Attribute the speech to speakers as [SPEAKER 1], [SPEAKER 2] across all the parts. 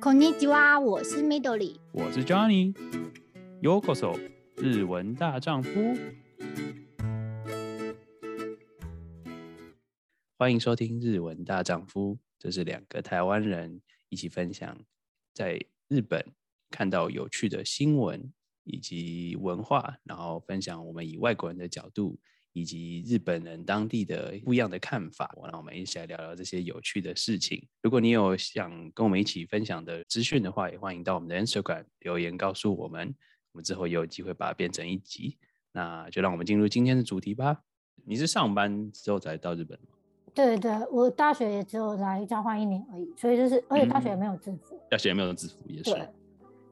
[SPEAKER 1] こんにちは，我是 Midori，
[SPEAKER 2] 我是 Johnny。Yokoso，日文大丈夫。欢迎收听《日文大丈夫》，这是两个台湾人一起分享在日本看到有趣的新闻以及文化，然后分享我们以外国人的角度。 以及日本人当地的不一样的看法，我让我们一起来聊聊这些有趣的事情。如果你有想跟我们一起分享的资讯的话，也欢迎到我们的 Instagram 留言告诉我们，我们之后也有机会把它变成一集。那就让我们进入今天的主题吧。你是上班之后才到日本吗？对
[SPEAKER 1] 对，我大学也只有来交换一年而已，所以就是，而且大学也没有制服。
[SPEAKER 2] 嗯、大学也没有制服也是。
[SPEAKER 1] 对，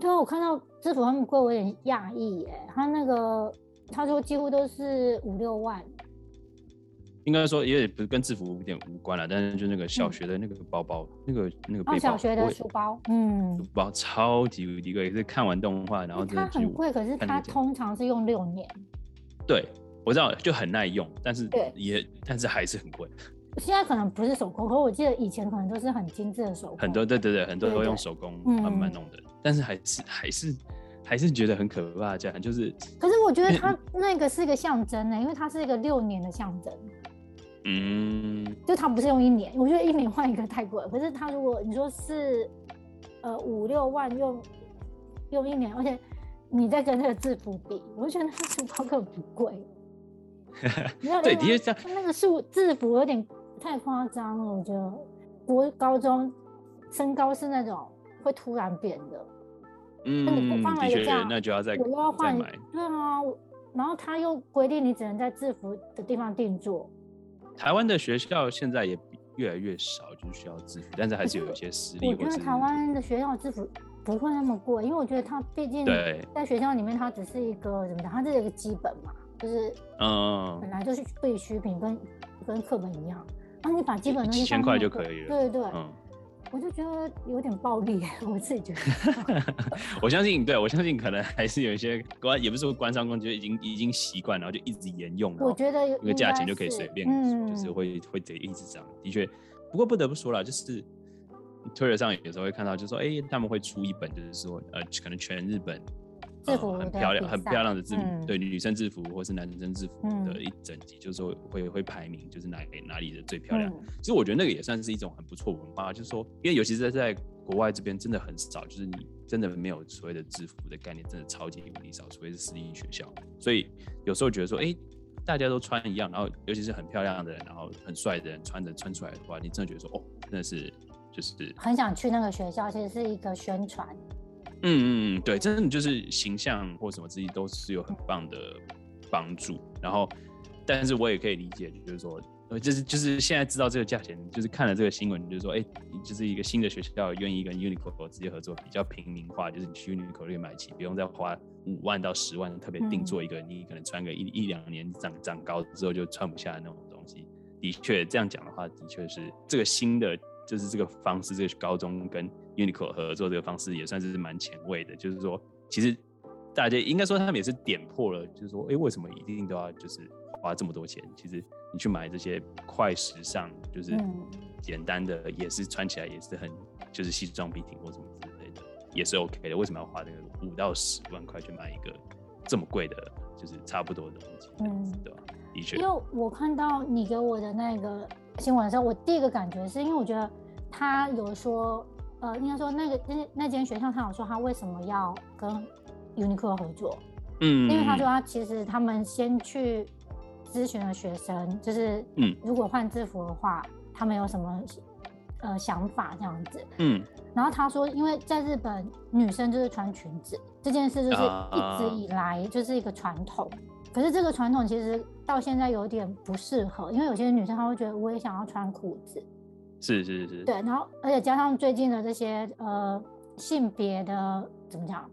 [SPEAKER 1] 对啊，我看到制服那么贵，我有点讶异耶。他那个。他说几乎都是五六万，
[SPEAKER 2] 应该说也不是跟制服有点无关了，但是就那个小学的那个包包，嗯、那个那个背包，
[SPEAKER 1] 小学的书包，嗯，
[SPEAKER 2] 书包超级无敌贵，是看完动画然后
[SPEAKER 1] 它很贵，可是它通常是用六年。
[SPEAKER 2] 对，我知道就很耐用，但是也但是还是很贵。
[SPEAKER 1] 现在可能不是手工，可我记得以前可能都是很精致的手工，
[SPEAKER 2] 很多对对对，很多都用手工慢慢弄的，但是还是还是。还是觉得很可怕，这样就是。
[SPEAKER 1] 可是我觉得它 那个是一个象征呢，因为它是一个六年的象征。
[SPEAKER 2] 嗯。
[SPEAKER 1] 就它不是用一年，我觉得一年换一个太贵了。可是它如果你说是，呃五六万用用一年，而且你在跟那个制服比，我就觉得它书包根本不贵。
[SPEAKER 2] 对，的确这样。
[SPEAKER 1] 它那个数制服有点太夸张了，我觉得。国高中身高是那种会突然变的。
[SPEAKER 2] 嗯，的确，那就要再
[SPEAKER 1] 我又要换
[SPEAKER 2] 买。
[SPEAKER 1] 对啊，然后他又规定你只能在制服的地方定做。
[SPEAKER 2] 台湾的学校现在也越来越少，就是需要制服，但是还是有一些私立。
[SPEAKER 1] 我觉得台湾的学校制服不会那么贵，因为我觉得它毕竟在学校里面，它只是一个怎么讲？它是一个基本嘛，就是嗯，本来就是必需品，跟跟课本一样。然后你把基本东西几
[SPEAKER 2] 千块就可以了。
[SPEAKER 1] 对对对。嗯我就觉得有点暴力，我自己觉得。
[SPEAKER 2] 我相信，对，我相信可能还是有一些官，也不是说官商工，就，已经已经习惯，然后就一直沿用。
[SPEAKER 1] 我觉得
[SPEAKER 2] 那个价钱就可以随便，嗯、就是会会得一直涨。的确，不过不得不说了，就是 Twitter 上有时候会看到，就是说，哎、欸，他们会出一本，就是说，呃，可能全日本。
[SPEAKER 1] 制服、
[SPEAKER 2] 嗯、很漂亮，很漂亮的制服，嗯、对女生制服或是男生制服的一整集，嗯、就是说会会排名，就是哪哪里的最漂亮。嗯、其实我觉得那个也算是一种很不错文化，就是说，因为尤其是在国外这边，真的很少，就是你真的没有所谓的制服的概念，真的超级无敌少，除非是私立学校。所以有时候觉得说，哎、欸，大家都穿一样，然后尤其是很漂亮的人，然后很帅的人穿着穿出来的话，你真的觉得说，哦，真的是就是
[SPEAKER 1] 很想去那个学校，其实是一个宣传。
[SPEAKER 2] 嗯嗯嗯，对，真的就是形象或什么自己都是有很棒的帮助。然后，但是我也可以理解，就是说，呃，就是就是现在知道这个价钱，就是看了这个新闻，就是说，哎，就是一个新的学校愿意跟 Uniqlo 直接合作，比较平民化，就是你去 Uniqlo 可以买齐，不用再花五万到十万特别定做一个，嗯、你可能穿个一一两年长长高之后就穿不下的那种东西。的确，这样讲的话，的确是这个新的，就是这个方式，这个高中跟。Uniqlo 合作这个方式也算是蛮前卫的，就是说，其实大家应该说他们也是点破了，就是说，哎、欸，为什么一定都要就是花这么多钱？其实你去买这些快时尚，就是简单的，也是穿起来也是很就是西装笔挺或什么之类的，也是 OK 的。为什么要花那个五到十万块去买一个这么贵的，就是差不多的东西？嗯，对吧？的确，
[SPEAKER 1] 因为我看到你给我的那个新闻的时候，我第一个感觉是因为我觉得他有说。呃，应该说那个那那间学校，他有说他为什么要跟 Uniqlo 合作？嗯，因为他说他其实他们先去咨询了学生，就是嗯，如果换制服的话，嗯、他们有什么呃想法这样子？嗯，然后他说，因为在日本女生就是穿裙子这件事，就是一直以来就是一个传统，啊、可是这个传统其实到现在有点不适合，因为有些女生她会觉得我也想要穿裤子。
[SPEAKER 2] 是是是，
[SPEAKER 1] 对，然后而且加上最近的这些呃性别的怎么讲？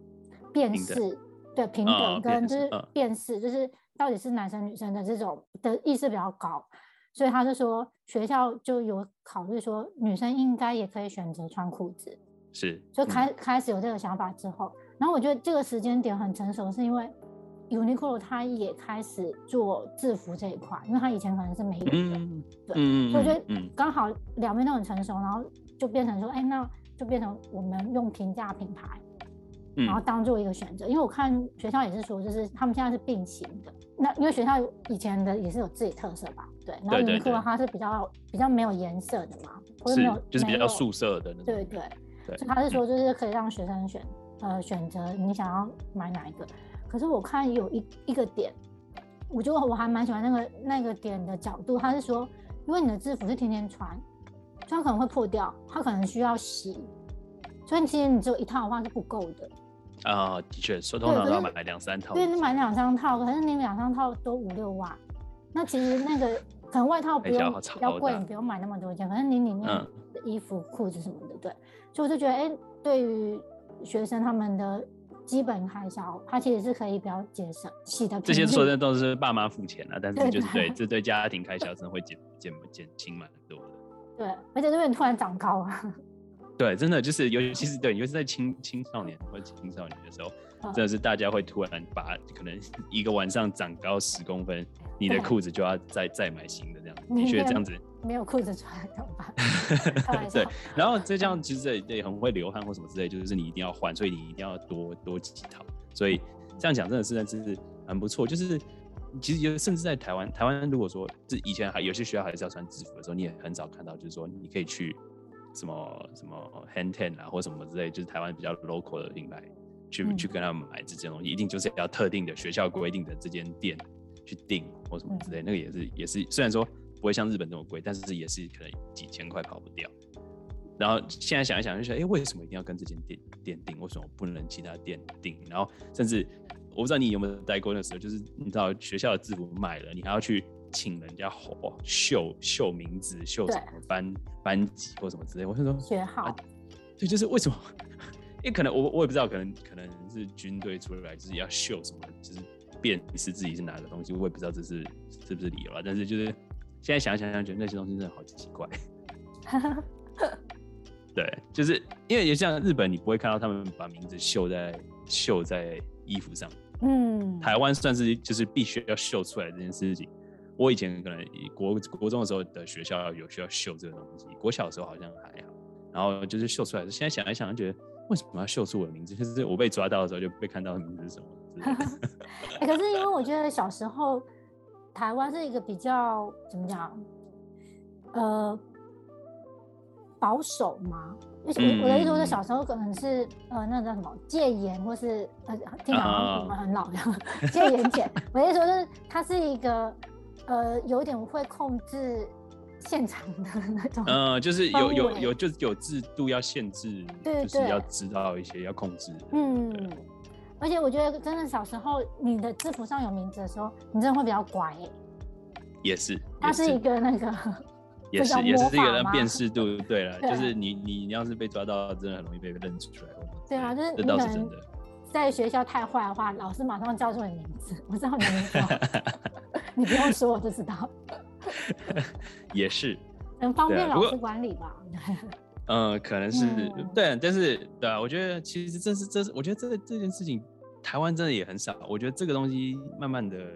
[SPEAKER 1] 辨识，等对平等跟就是辨识，嗯、就是到底是男生女生的这种的意识比较高，所以他就说学校就有考虑说女生应该也可以选择穿裤子，
[SPEAKER 2] 是。
[SPEAKER 1] 就开、嗯、开始有这个想法之后，然后我觉得这个时间点很成熟，是因为。Uniqlo 它也开始做制服这一块，因为它以前可能是没有的，嗯、对，嗯、所以我觉得刚好两边都很成熟，然后就变成说，哎、欸，那就变成我们用平价品牌，
[SPEAKER 2] 嗯
[SPEAKER 1] 然后当做一个选择。因为我看学校也是说，就是他们现在是并行的。那因为学校以前的也是有自己特色吧，对。然
[SPEAKER 2] 后
[SPEAKER 1] Uniqlo 它是比较比较没有颜色的嘛，或者没有
[SPEAKER 2] 是就是比较素色的那种。
[SPEAKER 1] 对对，
[SPEAKER 2] 对
[SPEAKER 1] 所以他是说就是可以让学生选，呃，选择你想要买哪一个。可是我看有一一个点，我觉得我还蛮喜欢那个那个点的角度，他是说，因为你的制服是天天穿，所以它可能会破掉，它可能需要洗，所以其实你只有一套的话是不够的。
[SPEAKER 2] 啊、的确，说通常都要买两三套。
[SPEAKER 1] 对，你买两三套，可是你两三套都五六万，那其实那个可能外套不用比较贵，你不用买那么多件，可是你里面的衣服、裤子什么的，对，所以我就觉得，哎、对于学生他们的基本开销，它其实是可以比较节省，洗的
[SPEAKER 2] 这些说的都是爸妈付钱啊，但是就是
[SPEAKER 1] 对
[SPEAKER 2] 对，这对家庭开销真的会减减减轻蛮多的。
[SPEAKER 1] 对，而且这边突然长高啊，
[SPEAKER 2] 对，真的就是，尤其是对，尤其是在青青少年或者青少年的时候，
[SPEAKER 1] 嗯
[SPEAKER 2] 真的是大家会突然把可能一个晚上长高十公分，你的裤子就要再再买新的这样，的确这样子
[SPEAKER 1] 没有裤子穿怎么办？
[SPEAKER 2] 对，然后这样其实也也很会流汗或什么之类，就是你一定要换，所以你一定要多多几套。所以这样讲真的是真是很不错。就是其实有甚至在台湾，台湾如果说是以前还有些学校还是要穿制服的时候，你也很少看到，就是说你可以去什么什么 hand Ten 啊或什么之类，就是台湾比较 local 的品牌去、
[SPEAKER 1] 嗯、
[SPEAKER 2] 去跟他们买这件东西，一定就是要特定的学校规定的这间店去订或什么之类，嗯、那个也是也是虽然说不会像日本那么贵，但是也是可能几千块跑不掉。然后现在想一想，就觉得，哎，为什么一定要跟这间店店订？为什么不能其他店订？然后甚至我不知道你有没有待过那时候，就是你知道学校的制服买了，你还要去请人家吼秀秀名字、秀什么班班级或什么之类。我就说
[SPEAKER 1] 学号、啊，
[SPEAKER 2] 对，就是为什么？因为可能我我也不知道，可能可能是军队出来就是要秀什么，就是辨识自己是哪个东西，我也不知道这是是不是理由啊。但是就是现在想想想，觉得那些东西真的好奇怪。对，就是因为也像日本，你不会看到他们把名字绣在绣在衣服上。
[SPEAKER 1] 嗯，
[SPEAKER 2] 台湾算是就是必须要绣出来这件事情。我以前可能国国中的时候的学校有需要绣这个东西，国小的时候好像还好。然后就是绣出来，现在想一想，觉得为什么要绣出我的名字？就是我被抓到的时候就被看到的名字是什么？
[SPEAKER 1] 欸、可是因为我觉得小时候台湾是一个比较怎么讲，呃。保守吗？我我的意思是，小时候可能是、嗯、呃，那个叫什么戒严，或是呃，听讲我们很老的、哦、戒严前。我的意思说，是它是一个呃，有点会控制现场的那种。嗯、
[SPEAKER 2] 呃，就是有有有，就是有制度要限制，
[SPEAKER 1] 对，对，
[SPEAKER 2] 就是要知道一些要控制。
[SPEAKER 1] 嗯，而且我觉得真的小时候你的制服上有名字的时候，你真的会比较乖、欸。
[SPEAKER 2] 也是，
[SPEAKER 1] 它是一个那个。
[SPEAKER 2] 也 是也是这个人辨 识度，对了，就是你你你要是被抓到，真的很容易被认出来。
[SPEAKER 1] 对啊，就是
[SPEAKER 2] 这倒是真的。
[SPEAKER 1] 在学校太坏的话，老师马上叫出你名字，我知道你名字，你不用说我就知道。
[SPEAKER 2] 也是，
[SPEAKER 1] 很方便老师管理吧？
[SPEAKER 2] 嗯，可能是对，但是对啊，我觉得其实这是这是，我觉得这这件事情台湾真的也很少。我觉得这个东西慢慢的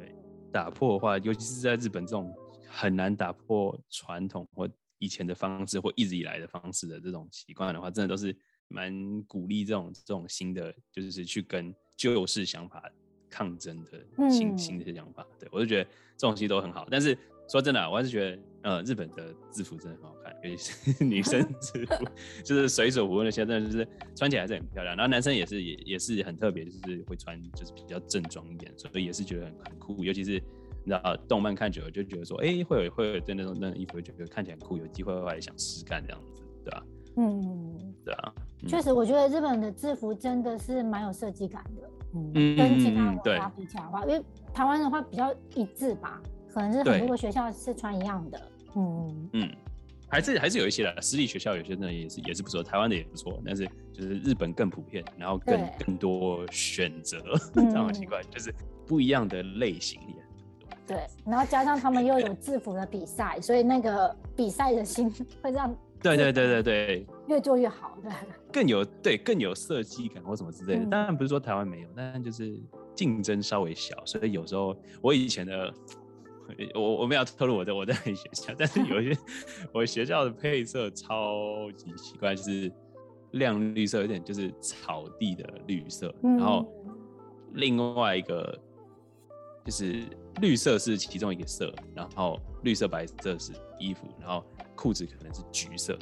[SPEAKER 2] 打破的话，尤其是在日本这种。很难打破传统或以前的方式或一直以来的方式的这种习惯的话，真的都是蛮鼓励这种这种新的，就是去跟旧式想法抗争的新、嗯、新的想法。对，我就觉得这种东西都很好。但是说真的、啊，我还是觉得呃日本的制服真的很好看，尤其是 女生制服，就是水手服那些，真的就是穿起来还是很漂亮。然后男生也是也也是很特别，就是会穿就是比较正装一点，所以也是觉得很很酷，尤其是。你知道，动漫看久了就觉得说，哎、欸，会有会有对那种那种衣服，就觉得看起来很酷，有机会的话也想试试看这样子，对吧？嗯，对啊，
[SPEAKER 1] 确、嗯、实，我觉得日本的制服真的是蛮有设计感的，嗯，
[SPEAKER 2] 嗯
[SPEAKER 1] 跟其他国家比起来的话，因为台湾的话比较一致吧，可能是很多学校是穿一样的，嗯
[SPEAKER 2] 嗯，还是还是有一些的私立学校，有些呢也是也是不错，台湾的也不错，但是就是日本更普遍，然后更更多选择，这样很奇怪，就是不一样的类型也。
[SPEAKER 1] 对，然后加上他们又有制服的比赛，所以那个比赛的心会让
[SPEAKER 2] 对对对对对。
[SPEAKER 1] 越做越好，对，
[SPEAKER 2] 更有对更有设计感或什么之类的。当然不是说台湾没有，但就是竞争稍微小，所以有时候我以前的我我没有透露我的我在学校，但是有一些 我学校的配色超级奇怪，就是亮绿色，有点就是草地的绿色。
[SPEAKER 1] 嗯、
[SPEAKER 2] 然后另外一个就是绿色是其中一个色，然后绿色白色是衣服，然后裤子可能是橘色。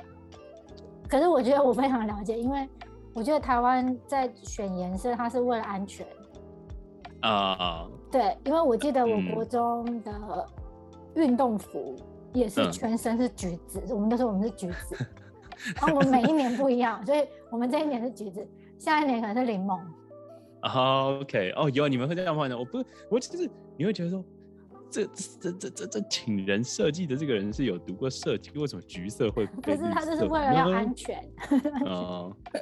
[SPEAKER 1] 可是我觉得我非常了解，因为我觉得台湾在选颜色，它是为了安全。
[SPEAKER 2] 啊、uh,，
[SPEAKER 1] 对，因为我记得我国中的运动服也是全身是橘子，嗯、我们都说我们是橘子，然后我们每一年不一样，所以我们这一年是橘子，下一年可能是柠檬。
[SPEAKER 2] Uh, OK，哦，有你们会这样换的，我不，我就是你会觉得说，这这这这这请人设计的这个人是有读过设计，为什么橘色会？
[SPEAKER 1] 可是他就是为了要安全。
[SPEAKER 2] 哦、uh,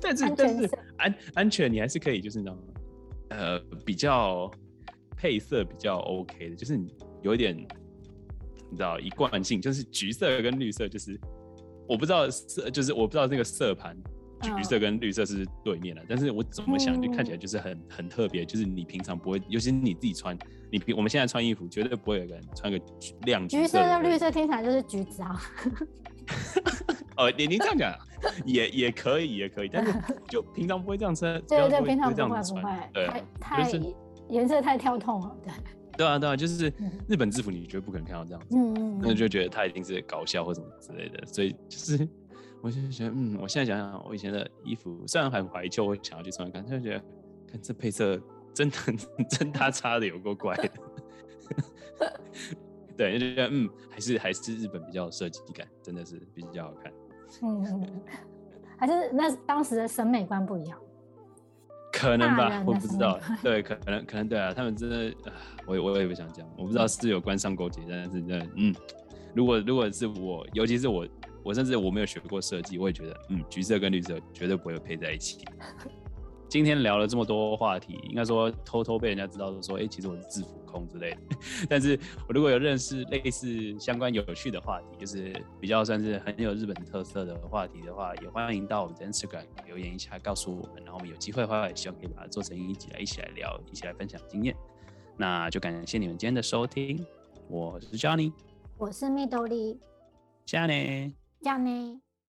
[SPEAKER 2] 但是但是安安全你还是可以，就是那种。呃，比较配色比较 OK 的，就是你有一点，你知道一贯性，就是橘色跟绿色，就是我不知道色，就是我不知道那个色盘，橘色跟绿色是对面的，嗯，但是我怎么想就看起来就是很很特别，就是你平常不会，尤其是你自己穿，你平我们现在穿衣服绝对不会有人穿个亮橘色，
[SPEAKER 1] 橘色跟绿色听起来就是橘子啊。
[SPEAKER 2] 哦，您您这样讲也也可以，也可以，但是 就平常不会这样穿。
[SPEAKER 1] 对对，
[SPEAKER 2] 平
[SPEAKER 1] 常不会不会，
[SPEAKER 2] 对，
[SPEAKER 1] 太颜色太跳痛了，对。
[SPEAKER 2] 对啊对啊，就是日本制服，你绝对不可能看到这样子，嗯，那就觉得他一定是搞笑或什么之类的，所以就是我就觉得，嗯，我现在想想，我以前的衣服虽然很怀旧，我想要去穿看，但是觉得看这配色真的 真他差的有够怪的。对，就觉得嗯，还是还是日本比较有设计感，真的是比较好看。
[SPEAKER 1] 嗯，还是那当时的审美观不一样，
[SPEAKER 2] 可能吧，我不知道。对，可能可能对啊，他们真的，我我也不想讲，我不知道是有官商勾结，但是真的，嗯，如果如果是我，尤其是我，我甚至我没有学过设计，我也觉得，嗯，橘色跟绿色绝对不会配在一起。今天聊了这么多话题，应该说偷偷被人家知道说，哎、欸，其实我是制服控之类的。但是我如果有认识类似相关有趣的话题，就是比较算是很有日本特色的话题的话，也欢迎到我们的 Instagram 留言一下，告诉我们。然后我们有机会的话，也希望可以把它做成一起来一起来聊，一起来分享经验。那就感谢你们今天的收听，我是 Johnny，
[SPEAKER 1] 我是 Midori，
[SPEAKER 2] 加呢，
[SPEAKER 1] 加呢。